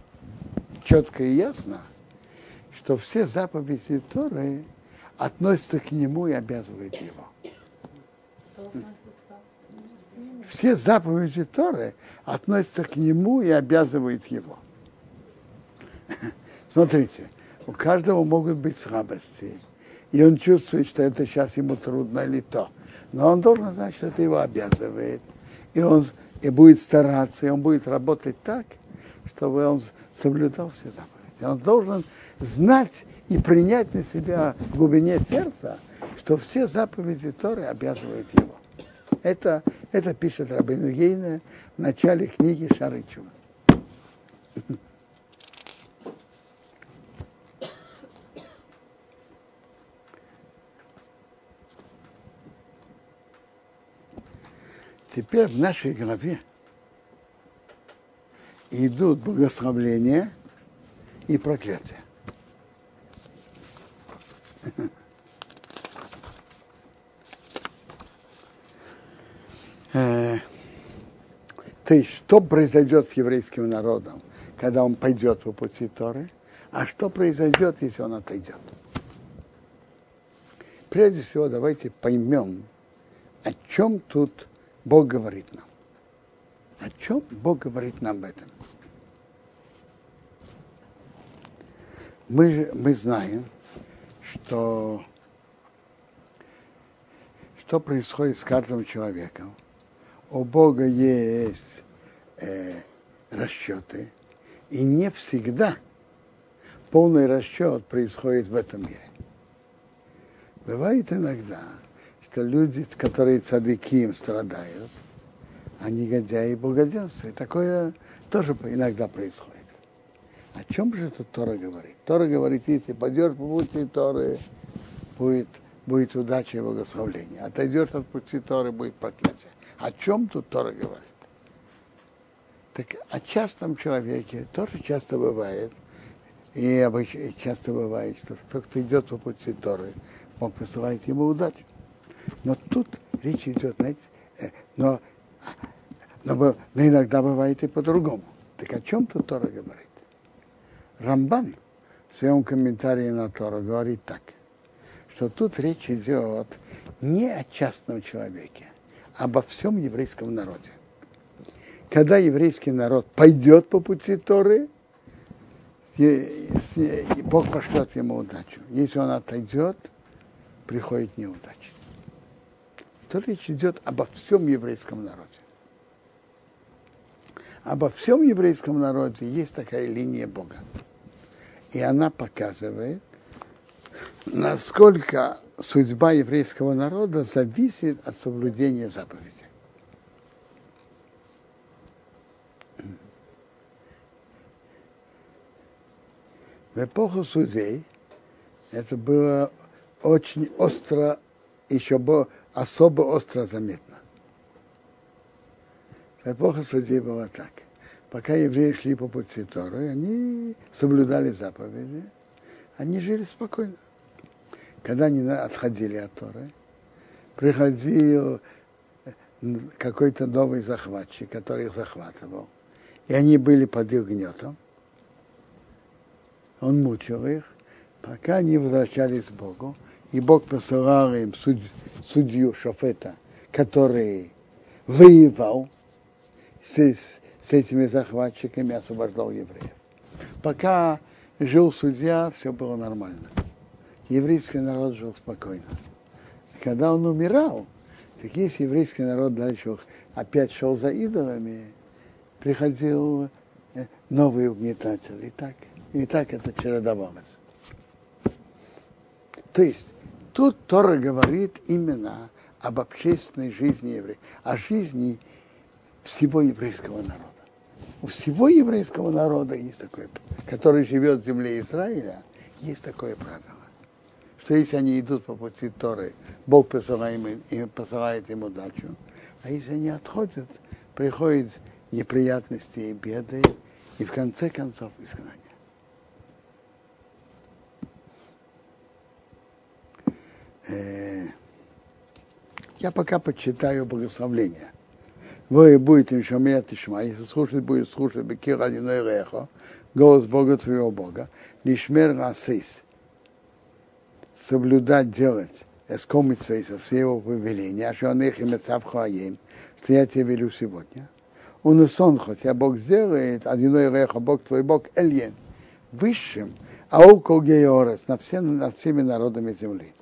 четко и ясно, что все заповеди Торы относятся к нему и обязывают его. Все заповеди Торы относятся к нему и обязывают его. *laughs* Смотрите, у каждого могут быть слабости, и он чувствует, что это сейчас ему трудно или то. Но он должен знать, что это его обязывает. И он и будет стараться, и он будет работать так, чтобы он соблюдал все заповеди. Он должен знать и принять на себя в глубине сердца, что все заповеди Торы обязывают его. Это, это пишет Рабину Гейна в начале книги Шарычу. *laughs* Теперь в нашей голове идут благословления и проклятия. Э, то есть, что произойдет с еврейским народом, когда он пойдет по пути Торы, а что произойдет, если он отойдет. Прежде всего, давайте поймем, о чем тут Бог говорит нам. О чем Бог говорит нам об этом. Мы, мы знаем, что, что происходит с каждым человеком. У Бога есть э, расчеты, и не всегда полный расчет происходит в этом мире. Бывает иногда, что люди, которые цадыки им страдают, а негодяи и благоденствие. Такое тоже иногда происходит. О чем же тут Тора говорит? Тора говорит, если пойдешь по пути Торы, будет, будет удача и благословление. Отойдешь от пути Торы, будет проклятие. О чем тут Тора говорит? Так о частном человеке тоже часто бывает, и обычно часто бывает, что тот, кто идет по пути Торы, он посылает ему удачу. Но тут речь идет, знаете, э, но, но, но иногда бывает и по-другому. Так о чем тут Тора говорит? Рамбан в своем комментарии на Тору говорит так, что тут речь идет не о частном человеке, а обо всем еврейском народе. Когда еврейский народ пойдет по пути Торы, Бог пошлет ему удачу. Если он отойдет, приходит неудача. То речь идет обо всем еврейском народе. Обо всем еврейском народе есть такая линия Бога. И она показывает, насколько судьба еврейского народа зависит от соблюдения заповедей. В эпоху судей это было очень остро, еще было особо остро заметно. В эпоху судей было так. Пока евреи шли по пути Торы, они соблюдали заповеди, они жили спокойно. Когда они отходили от Торы, приходил какой-то новый захватчик, который их захватывал, и они были под их гнетом, он мучил их, пока они возвращались к Богу, и Бог посылал им суд, судью Шофета, который воевал с, с этими захватчиками, освобождал евреев. Пока жил судья, все было нормально. Еврейский народ жил спокойно. Когда он умирал, так если еврейский народ дальше опять шел за идолами, приходил э, новый угнетатель. И так – и так это чередовалось. То есть тут Тора говорит именно об общественной жизни евреев, о жизни всего еврейского народа. У всего еврейского народа есть такое, который живет в земле Израиля, есть такое правило, что если они идут по пути Торы, Бог посылает им, посылает им удачу, а если они отходят, приходят неприятности и беды, и в конце концов изгнание. Э, я пока почитаю благословление. Вы будете еще меня тишма, если слушать, будет слушать Бекир Одиной Рехо, голос Бога твоего Бога, Лишмер Расис, соблюдать, делать, эскомить свои со все его повеления, что он их и Хаим, что я тебе велю сегодня. Он и сон, хотя Бог сделает, Одиной Рехо, Бог твой Бог, Эльен, высшим, а около над, всем, над всеми народами земли.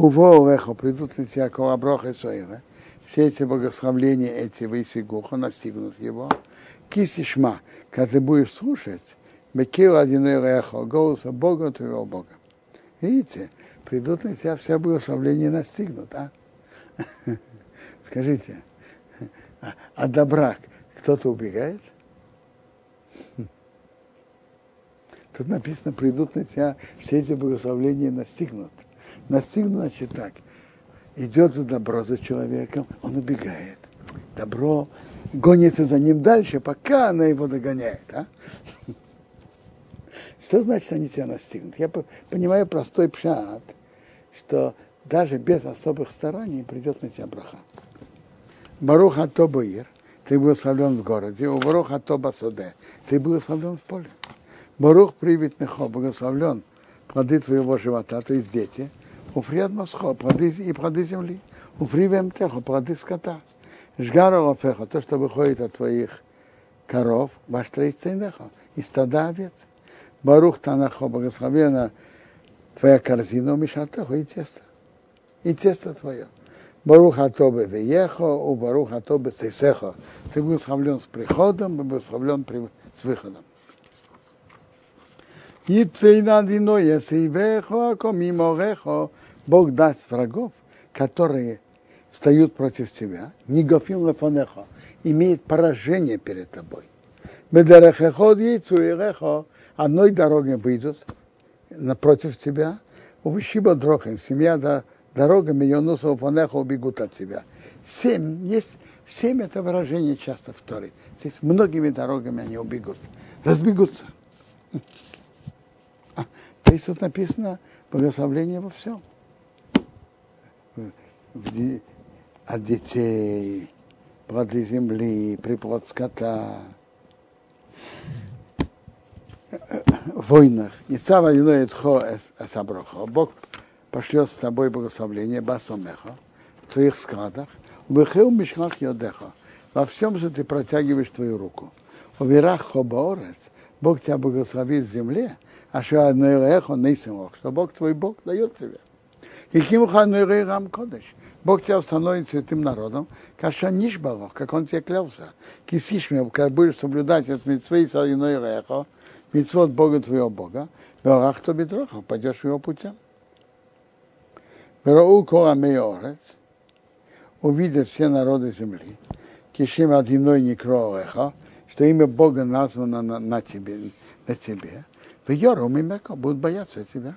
Увоореха придут на тебя колоброха Соира. Все эти благословления, эти высигуха настигнут его. Кисишма, когда ты будешь слушать, Мекил один эхо, голоса Бога твоего Бога. Видите, придут на тебя все благословления настигнут, а? *laughs* Скажите, а добра кто-то убегает? Тут написано, придут на тебя все эти благословления настигнут. Настигнут, значит так, идет за добро за человеком, он убегает. Добро гонится за ним дальше, пока она его догоняет. А? *laughs* Что значит они тебя настигнут? Я понимаю простой пшат, что даже без особых стараний придет на тебя браха. Барух Атобаир, ты благословлен в городе, у Барух Атоба Соде, ты благословлен в поле. Барух привит Нехо, благословлен плоды твоего живота, то есть дети, ופרי אדמסכו, и плоды земли, ופרי вемтехо, плоды скота. Жгара лофеха, то, что выходит от твоих коров, ваш трейцейнеха, и стада овец. Барух танахо, благословена твоя корзина, мишартехо, и тесто. И тесто твое. Барух Атобе Веехо, у Барух Атобе Цейсехо. Ты благословлен с приходом и благословлен с выходом. Бог даст врагов, которые встают против тебя, не гофим лефанехо, имеет поражение перед тобой. Медарехеход яйцу и рехо, одной дорогой выйдут напротив тебя, увещиба дрохим, семья да, дорогами Йонуса Фанеха убегут от тебя. Семь, есть, семь это выражение часто в Торе. Здесь многими дорогами они убегут, разбегутся. *laughs* Есть тут написано благословление во всем. От детей, плоды земли, приплод скота, войнах. Не цава тхо эсаброхо. Бог пошлет с тобой благословление басомеха в твоих складах. Выхил мишхах йодеха. Во всем же ты протягиваешь твою руку. Уверах хобаорец. Бог тебя благословит в земле, а что одно эхо нейсимох, что Бог твой Бог дает тебе. И кимха рам кодыш. Бог тебя установит святым народом, каша нишбарох, как он тебе клялся. Кисишме, как будешь соблюдать от митцвей иной рехо, митцвот Бога твоего Бога, Берах то бедрохов, пойдешь его путем. Берау кора меорец, увидят все народы земли, кишим одиной не кроеха, что имя Бога названо на, на тебе, на тебе. В и Меко будут бояться тебя.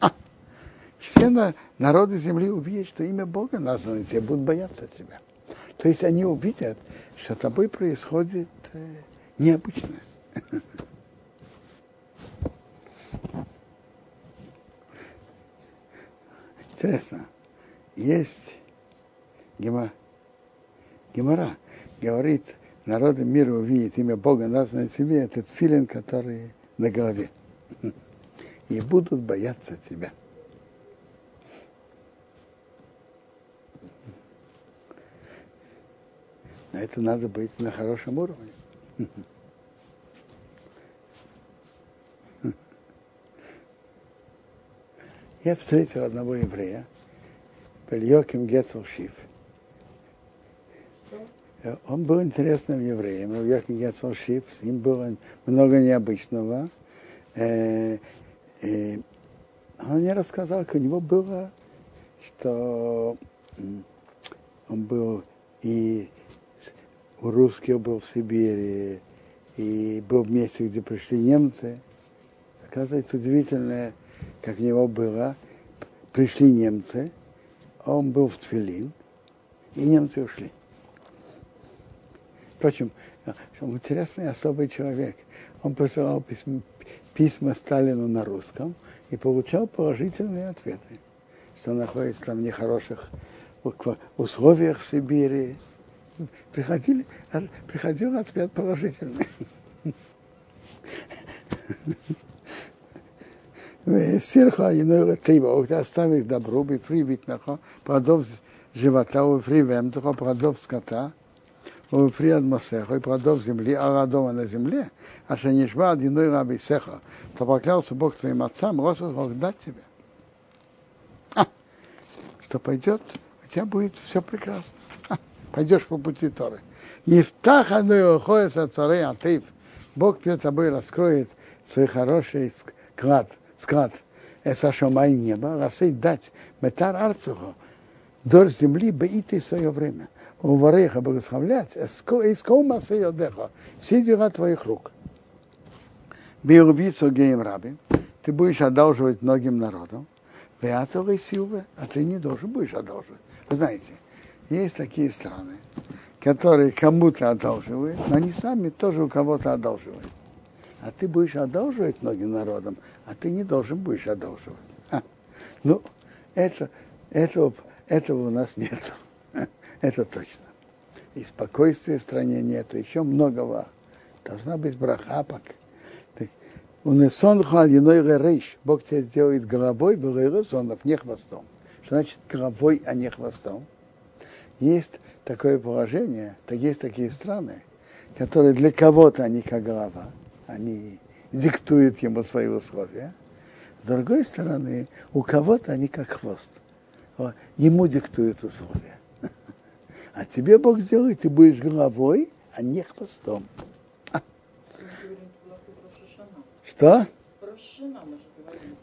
А, все на, народы земли увидят, что имя Бога названо на тебе, будут бояться тебя. То есть они увидят, что тобой происходит э, необычное. Интересно, есть гема, гемора, говорит, народы мира увидит имя Бога названное тебе, этот филин, который на голове. *laughs* И будут бояться тебя. На это надо быть на хорошем уровне. *laughs* Я встретил одного еврея, Бельоким Гецелшиф. Он был интересным евреем, Йоким Гецелшиф, с ним было много необычного. Э, э, он мне рассказал, как у него было, что он был и у русских был в Сибири, и был в месте, где пришли немцы. Оказывается, удивительное как у него было, пришли немцы, он был в Тфилин, и немцы ушли. Впрочем, он интересный особый человек. Он посылал письма, письма Сталину на русском и получал положительные ответы, что он находится там в нехороших условиях в Сибири. Приходили, приходил ответ положительный. Сирха иной тыва, оставив добро, бифри витнаха, продов живота, уфри вемтаха, продов скота, уфри от масеха, и продов земли, а радома на земле, а что не шва иной раби сеха, то поклялся Бог твоим отцам, Росах дать тебе. А, что пойдет, у тебя будет все прекрасно. А, пойдешь по пути Торы. Ефтах аной охоес от царей атыв, Бог перед тобой раскроет свой хороший склад – склад Эса Шамай неба, расей дать метар арцуху, дор земли беиты в свое время. У вареха благословлять, эскома сейодеха, все дела твоих рук. Биурвицу геем раби, ты будешь одалживать многим народам, Веаторы силвы, а ты не должен будешь одалживать. Вы знаете, есть такие страны, которые кому-то одалживают, но они сами тоже у кого-то одалживают а ты будешь одалживать многим народам, а ты не должен будешь одалживать. А, ну, это, этого, этого у нас нет. *laughs* это точно. И спокойствия в стране нет, еще многого. Должна быть брахапак. Унесон халиной рейш. Бог тебя сделает головой, сонов, не хвостом. Что значит головой, а не хвостом? Есть такое положение, так есть такие страны, которые для кого-то они как голова, они диктуют ему свои условия. С другой стороны, у кого-то они как хвост. Ему диктуют условия. *laughs* А тебе Бог сделает, ты будешь головой, а не хвостом. Что?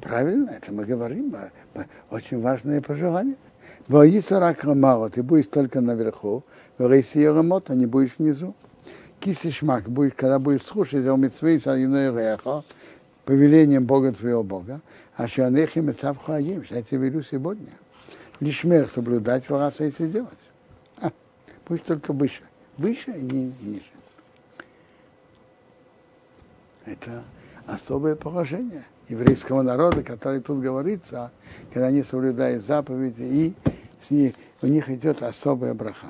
Правильно, это мы говорим. Очень важное пожелание. Воисарак мало, ты будешь только наверху, Рейси а не будешь внизу. Кисишмак будешь, когда будешь слушать, о митцвей иной реха, повелением Бога твоего Бога, а что анехи мецав хаим, что я тебе велю сегодня. Лишь мер соблюдать, вараса и делать. А, будешь только выше. Выше и ниже. Это особое положение еврейского народа, который тут говорится, когда они соблюдают заповеди, и с них, у них идет особая браха.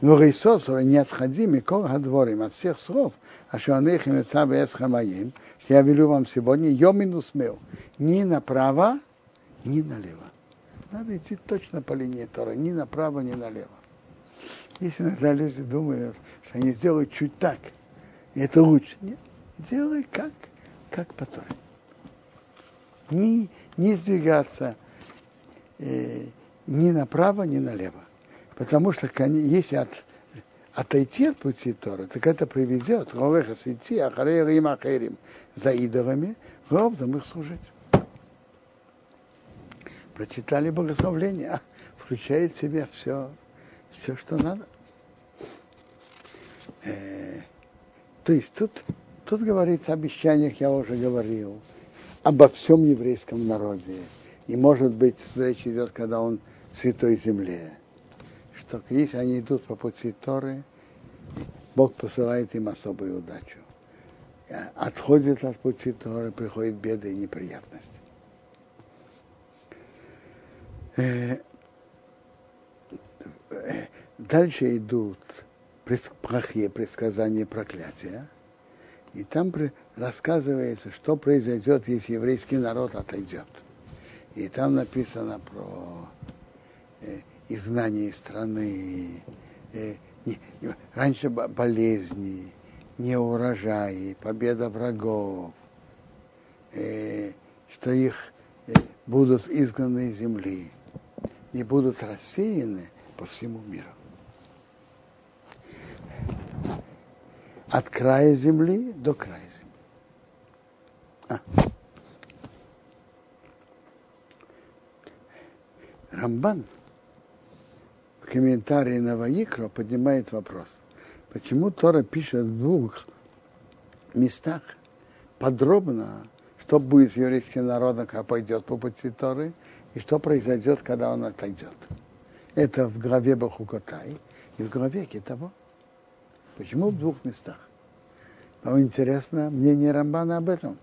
Но Рейсосура не отходим и кол гадворим от всех слов, а что их имеца моим, что я велю вам сегодня, йоминус мел, ни направо, ни налево. Надо идти точно по линии Тора, ни направо, ни налево. Если иногда люди думают, что они сделают чуть так, и это лучше. Нет, делай как, как по Торе. Не, не сдвигаться э, ни направо, ни налево. Потому что если от, отойти от пути Торы, так это приведет идти Ахерим за идолами, ровно их служить. Прочитали богословление, а включает в себя все, все, что надо. Э, то есть тут, тут говорится о обещаниях, я уже говорил, обо всем еврейском народе. И может быть, речь идет, когда он в святой земле что если они идут по пути Торы, Бог посылает им особую удачу. Отходят от пути Торы, приходят беды и неприятности. Э, дальше идут плохие предсказания проклятия. И там рассказывается, что произойдет, если еврейский народ отойдет. И там написано про э, изгнание из страны, э, раньше болезни, неурожаи, победа врагов, что их будут изгнаны из земли и будут рассеяны по всему миру. От края земли до края земли. А. Рамбан комментарии на Ваикро поднимает вопрос, почему Тора пишет в двух местах подробно, что будет с еврейским народом, когда пойдет по пути Торы, и что произойдет, когда он отойдет. Это в главе Бахукотай и в главе Китаво. Почему в двух местах? Вам интересно мнение Рамбана об этом?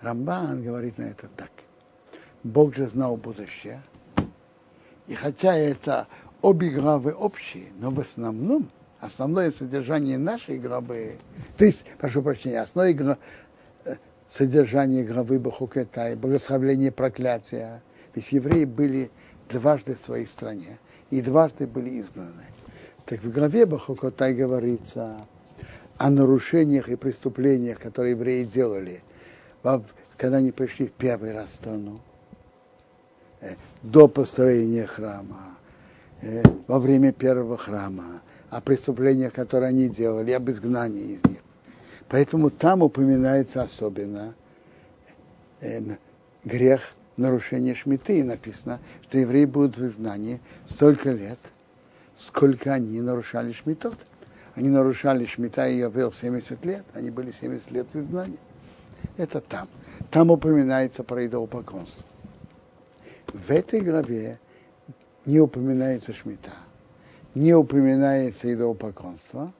Рамбан говорит на это так. Бог же знал будущее. И хотя это обе главы общие, но в основном основное содержание нашей главы, то есть, прошу прощения, основное э, содержание главы Бахукетай, благословление проклятия. Ведь евреи были дважды в своей стране и дважды были изгнаны. Так в главе Бахукотай говорится о нарушениях и преступлениях, которые евреи делали, когда они пришли в первый раз в страну, э, до построения храма, Э, во время первого храма, о преступлениях, которые они делали, об изгнании из них. Поэтому там упоминается особенно э, грех нарушения шмиты. И написано, что евреи будут в изгнании столько лет, сколько они нарушали шмитот. Они нарушали шмита и Йовел 70 лет, они были 70 лет в изгнании. Это там. Там упоминается про идолопоклонство. В этой главе не упоминается шмита, не упоминается идолопоклонство,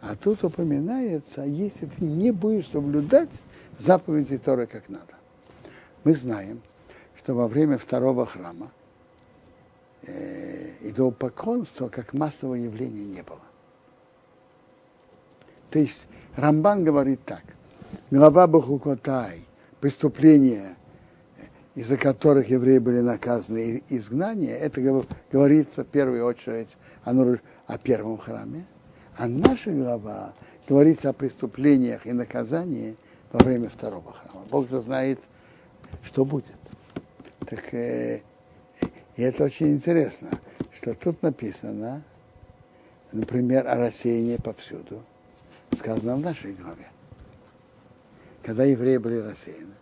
а тут упоминается, если ты не будешь соблюдать заповеди Торы как надо. Мы знаем, что во время второго храма э, идолопоклонства как массового явления не было. То есть Рамбан говорит так, глава Бахукотай, преступление из-за которых евреи были наказаны изгнание, это говорится в первую очередь о, о первом храме. А наша глава говорится о преступлениях и наказании во время второго храма. Бог же знает, что будет. Так, э, и это очень интересно, что тут написано, например, о рассеянии повсюду. Сказано в нашей главе. Когда евреи были рассеяны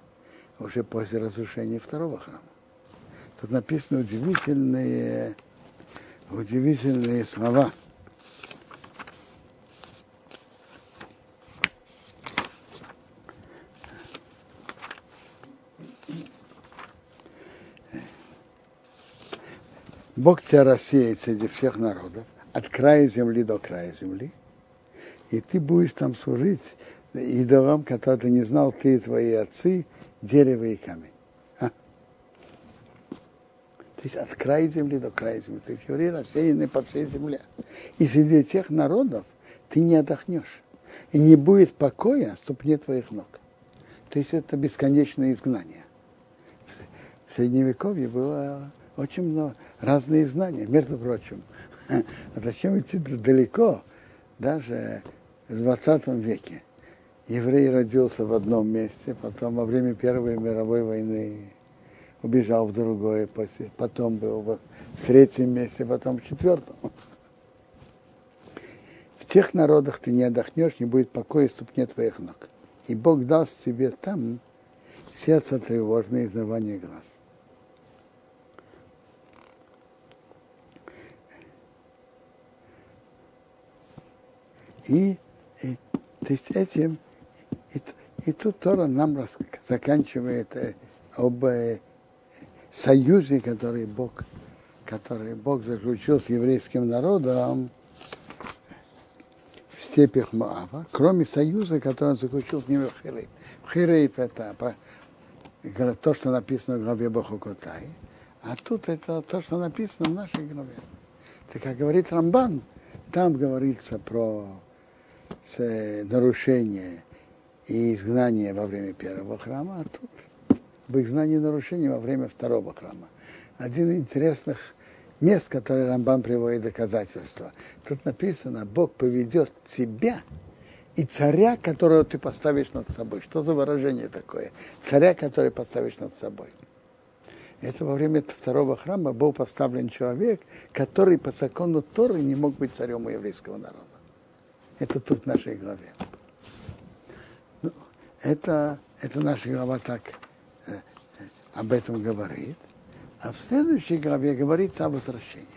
уже после разрушения второго храма. тут написаны удивительные, удивительные слова. Бог тебя рассеет среди всех народов, от края земли до края земли, и ты будешь там служить идолам, которые ты не знал, ты и твои отцы, дерево и камень. А? То есть от края земли до края земли. То есть евреи рассеяны по всей земле. И среди тех народов ты не отдохнешь. И не будет покоя ступне твоих ног. То есть это бесконечное изгнание. В Средневековье было очень много разные знания. Между прочим, *laughs* а зачем идти далеко, даже в 20 веке? Еврей родился в одном месте, потом во время Первой мировой войны убежал в другое, потом был в третьем месте, потом в четвертом. В тех народах ты не отдохнешь, не будет покоя ступне твоих ног. И Бог даст тебе там сердце тревожное и изнывание глаз. И, и то есть этим, и, и тут Тора нам рас, заканчивает э, об э, союзе, который Бог, который Бог заключил с еврейским народом в степях Моава, кроме союза, который он заключил с ними в Хирейф. Хирейф это то, что написано в главе Бахукотай, а тут это то, что написано в нашей главе. Так как говорит Рамбан, там говорится про нарушение и изгнание во время первого храма, а тут в изгнании и во время второго храма. Один из интересных мест, который Рамбан приводит доказательства. Тут написано, Бог поведет тебя и царя, которого ты поставишь над собой. Что за выражение такое? Царя, который поставишь над собой. Это во время второго храма был поставлен человек, который по закону Торы не мог быть царем у еврейского народа. Это тут в нашей главе. Ну, это, это наша глава так э, об этом говорит. А в следующей главе говорится о возвращении.